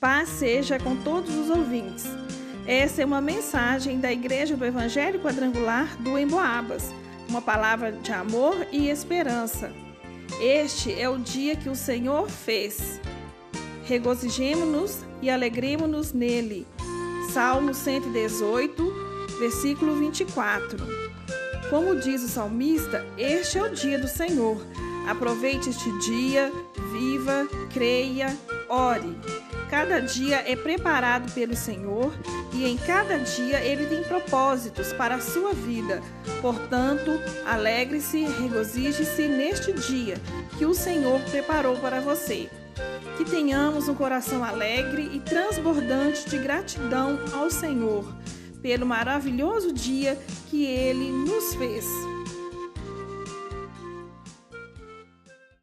Paz seja com todos os ouvintes. Essa é uma mensagem da Igreja do Evangelho Quadrangular do Emboabas, uma palavra de amor e esperança. Este é o dia que o Senhor fez. Regozijemo-nos e alegremos-nos nele. Salmo 118, versículo 24. Como diz o salmista, este é o dia do Senhor. Aproveite este dia, viva, creia, ore. Cada dia é preparado pelo Senhor e em cada dia ele tem propósitos para a sua vida. Portanto, alegre-se regozije-se neste dia que o Senhor preparou para você. Que tenhamos um coração alegre e transbordante de gratidão ao Senhor pelo maravilhoso dia que ele nos fez.